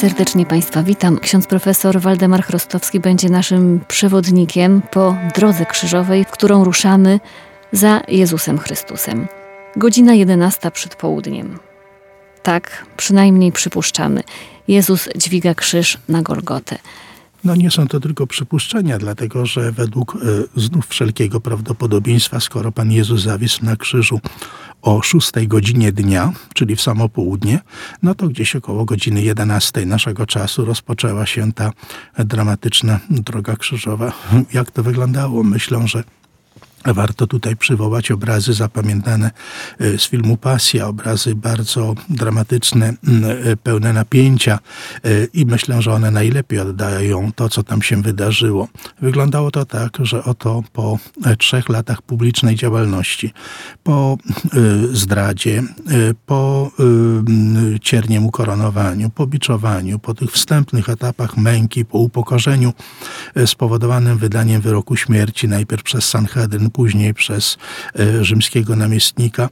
Serdecznie Państwa witam. Ksiądz profesor Waldemar Chrostowski będzie naszym przewodnikiem po drodze krzyżowej, w którą ruszamy za Jezusem Chrystusem. Godzina 11 przed południem. Tak, przynajmniej przypuszczamy. Jezus dźwiga krzyż na Golgotę. No nie są to tylko przypuszczenia, dlatego że według e, znów wszelkiego prawdopodobieństwa, skoro Pan Jezus zawisł na krzyżu o 6 godzinie dnia, czyli w samo południe, no to gdzieś około godziny 11 naszego czasu rozpoczęła się ta dramatyczna droga krzyżowa. Jak to wyglądało? Myślę, że Warto tutaj przywołać obrazy zapamiętane e, z filmu Pasja, obrazy bardzo dramatyczne, e, pełne napięcia e, i myślę, że one najlepiej oddają to, co tam się wydarzyło. Wyglądało to tak, że oto po trzech latach publicznej działalności, po zdradzie, po ciernim ukoronowaniu, po biczowaniu, po tych wstępnych etapach męki, po upokorzeniu spowodowanym wydaniem wyroku śmierci najpierw przez Sanhedryn, później przez e, rzymskiego namiestnika,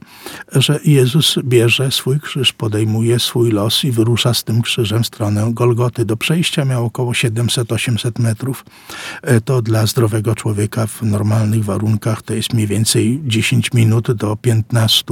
że Jezus bierze swój krzyż, podejmuje swój los i wyrusza z tym krzyżem w stronę Golgoty. Do przejścia miał około 700-800 metrów. E, to dla zdrowego człowieka w normalnych warunkach to jest mniej więcej 10 minut do 15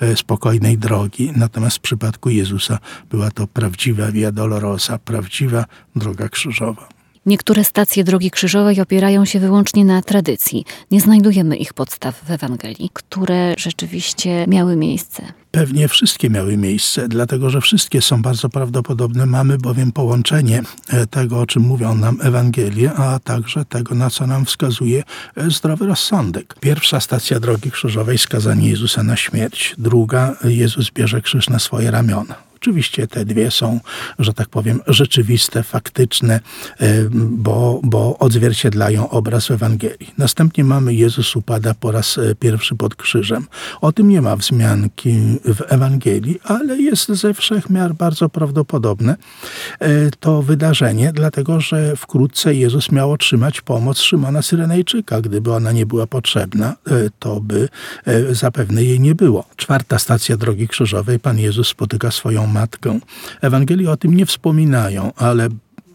e, spokojnej drogi. Natomiast w przypadku Jezusa była to prawdziwa Via Dolorosa, prawdziwa droga krzyżowa. Niektóre stacje drogi krzyżowej opierają się wyłącznie na tradycji. Nie znajdujemy ich podstaw w Ewangelii, które rzeczywiście miały miejsce. Pewnie wszystkie miały miejsce, dlatego że wszystkie są bardzo prawdopodobne. Mamy bowiem połączenie e, tego, o czym mówią nam Ewangelie, a także tego, na co nam wskazuje e, zdrowy rozsądek. Pierwsza stacja drogi krzyżowej skazanie Jezusa na śmierć. Druga Jezus bierze krzyż na swoje ramiona. Oczywiście te dwie są, że tak powiem, rzeczywiste, faktyczne, e, bo, bo odzwierciedlają obraz Ewangelii. Następnie mamy Jezus upada po raz e, pierwszy pod krzyżem. O tym nie ma wzmianki w Ewangelii, ale jest ze wszech miar bardzo prawdopodobne e, to wydarzenie, dlatego że wkrótce Jezus miał otrzymać pomoc Szymona Syrenejczyka. Gdyby ona nie była potrzebna, to by zapewne jej nie było. Czwarta stacja drogi krzyżowej, Pan Jezus spotyka swoją matkę. Ewangelii o tym nie wspominają, ale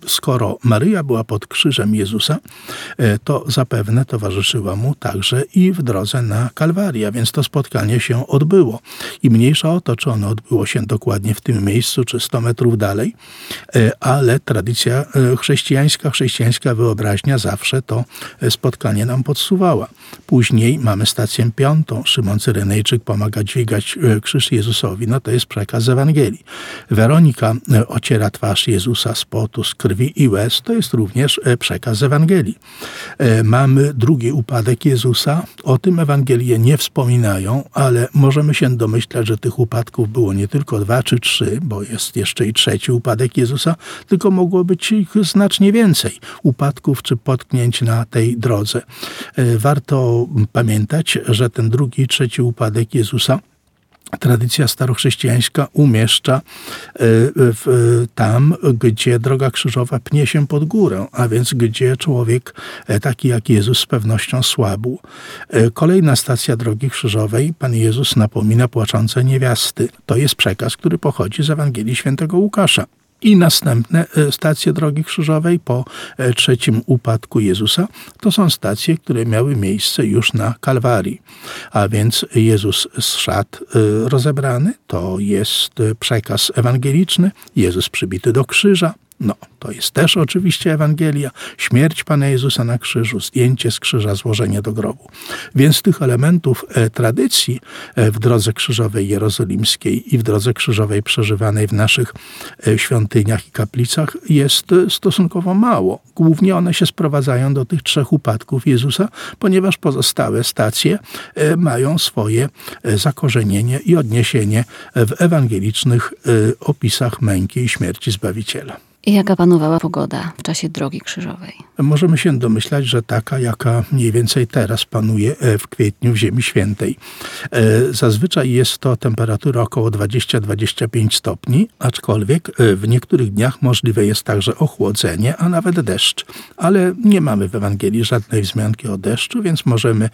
skoro Maryja była pod krzyżem Jezusa, e, to zapewne towarzyszyła mu także i w drodze na Kalwarię, więc to spotkanie się odbyło. I mniejsza o to, czy ono odbyło się dokładnie w tym miejscu, czy 100 metrów dalej, e, ale tradycja e, chrześcijańska, chrześcijańska wyobraźnia zawsze to spotkanie nam podsuwała. Później mamy stację piątą. Szymon Cyrenejczyk pomaga dźwigać krzyż Jezusowi. No to jest przekaz Ewangelii. Weronika ociera twarz Jezusa z potu, z krwi i łez, to jest również e, przekaz Ewangelii. E, mamy drugi upadek Jezusa. O tym Ewangelie nie wspominają, ale możemy się domyślać, że tych upadków było nie tylko dwa czy trzy, bo jest jeszcze i trzeci upadek Jezusa, tylko mogło być ich znacznie więcej upadków czy potknięć na tej drodze. E, warto pamiętać, że ten drugi i trzeci upadek Jezusa tradycja starochrześcijańska umieszcza e, w, tam, gdzie droga krzyżowa pnie się pod górę, a więc gdzie człowiek e, taki jak Jezus z pewnością słabł. E, kolejna stacja drogi krzyżowej, Pan Jezus napomina płaczące niewiasty. To jest przekaz, który pochodzi z Ewangelii świętego Łukasza i następne e, stacje drogi krzyżowej po e, trzecim upadku Jezusa. To są stacje, które miały miejsce już na Kalwarii. A więc Jezus zszedł e, rozebrany, to jest przekaz ewangeliczny, Jezus przybity do krzyża, no, to jest też oczywiście Ewangelia, śmierć Pana Jezusa na krzyżu, zdjęcie z krzyża, złożenie do grobu. Więc tych elementów e, tradycji e, w drodze krzyżowej jerozolimskiej i w drodze krzyżowej przeżywanej w naszych e, świątyniach i kaplicach jest stosunkowo mało. Głównie one się sprowadzają do tych trzech upadków Jezusa, ponieważ pozostałe stacje mają swoje zakorzenienie i odniesienie w ewangelicznych opisach męki i śmierci Zbawiciela. Jaka panowała pogoda w czasie drogi krzyżowej? Możemy się domyślać, że taka, jaka mniej więcej teraz panuje e, w kwietniu w Ziemi Świętej. E, zazwyczaj jest to temperatura około 20-25 stopni, aczkolwiek e, w niektórych dniach możliwe jest także ochłodzenie, a nawet deszcz. Ale nie mamy w Ewangelii żadnej wzmianki o deszczu, więc możemy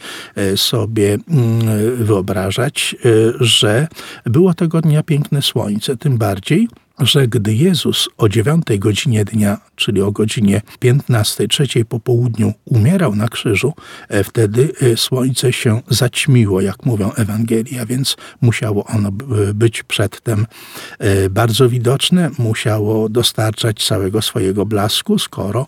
sobie mm, wyobrażać, że było tego dnia piękne słońce. Tym bardziej, że gdy Jezus o dziewiątej godzinie dnia, czyli o godzinie 15, trzeciej po południu umierał na krzyżu, e, wtedy e, słońce się zaćmiło, jak mówią Ewangelia, więc musiało ono być przedtem e, bardzo widoczne, musiało dostarczać całego swojego blasku, skoro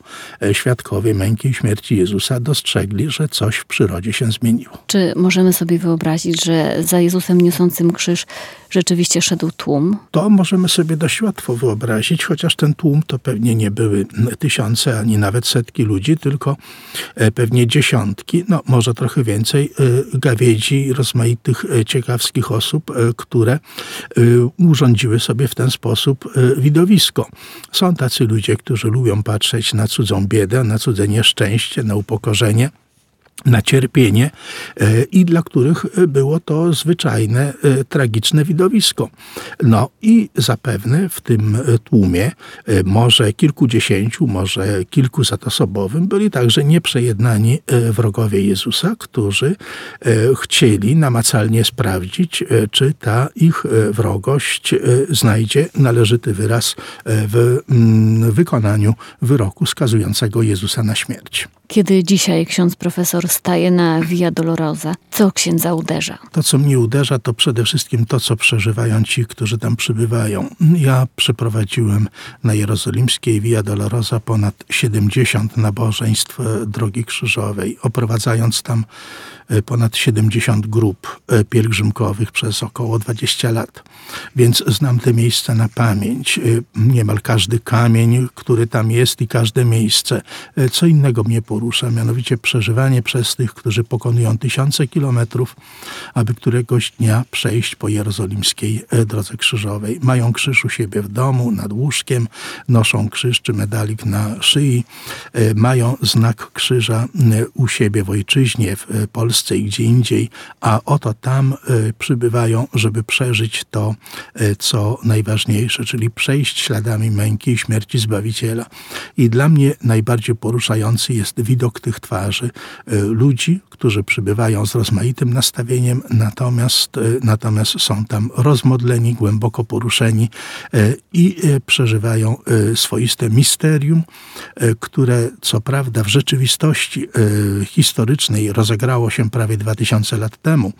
świadkowie męki i śmierci Jezusa dostrzegli, że coś w przyrodzie się zmieniło. Czy możemy sobie wyobrazić, że za Jezusem niosącym krzyż rzeczywiście szedł tłum? To możemy sobie łatwo wyobrazić, chociaż ten tłum to pewnie nie były tysiące ani nawet setki ludzi, tylko e, pewnie dziesiątki, no może trochę więcej e, gawiedzi, rozmaitych e, ciekawskich osób, które urządziły sobie w ten sposób widowisko. Są tacy ludzie, którzy lubią patrzeć na cudzą biedę, na cudze nieszczęście, na upokorzenie na cierpienie e, i dla których było to zwyczajne, e, tragiczne widowisko. No i zapewne w tym tłumie, e, może kilkudziesięciu, może kilku zatosobowym, byli także nieprzejednani wrogowie Jezusa, którzy chcieli namacalnie sprawdzić, czy ta ich wrogość znajdzie należyty wyraz w mm, wykonaniu wyroku skazującego Jezusa na śmierć. Kiedy dzisiaj ksiądz profesor staje na Via Dolorosa, co księdza uderza? To, co mnie uderza, to przede wszystkim to, co przeżywają ci, którzy tam przybywają. Ja przeprowadziłem na jerozolimskiej Via Dolorosa ponad 70 nabożeństw e, Drogi Krzyżowej, oprowadzając tam e, ponad 70 grup e, pielgrzymkowych przez około 20 lat. Więc znam te miejsca na pamięć. Niemal każdy kamień, który tam jest i każde miejsce. Co innego mnie porusza, mianowicie przeżywanie przez tych, którzy pokonują tysiące kilometrów, aby któregoś dnia przejść po jerozolimskiej e, drodze krzyżowej. Mają krzyż u siebie w domu, nad łóżkiem, noszą krzyż czy medalik na szyi, e, mają znak krzyża e, u siebie w ojczyźnie, w Polsce i gdzie indziej, a oto tam przybywają, żeby przeżyć to, co najważniejsze, czyli przejść śladami męki i śmierci Zbawiciela. I dla mnie najbardziej poruszający jest widok tych twarzy, ludzi, którzy przybywają z rozmaitym nastawieniem, natomiast, e, natomiast są tam rozmodleni, głęboko poruszeni e, i e, przeżywają swoiste misterium, które co prawda w rzeczywistości historycznej rozegrało się prawie 2000 lat temu,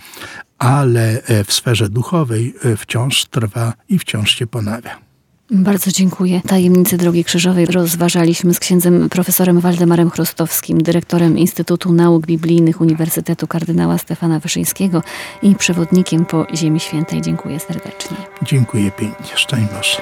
ale w sferze duchowej wciąż trwa i wciąż się ponawia. Bardzo dziękuję. Tajemnicy Drogi Krzyżowej rozważaliśmy z księdzem profesorem Waldemarem Chrostowskim, dyrektorem Instytutu Nauk Biblijnych Uniwersytetu Kardynała Stefana Wyszyńskiego i przewodnikiem po Ziemi Świętej. Dziękuję serdecznie. Dziękuję pięknie. Szczęść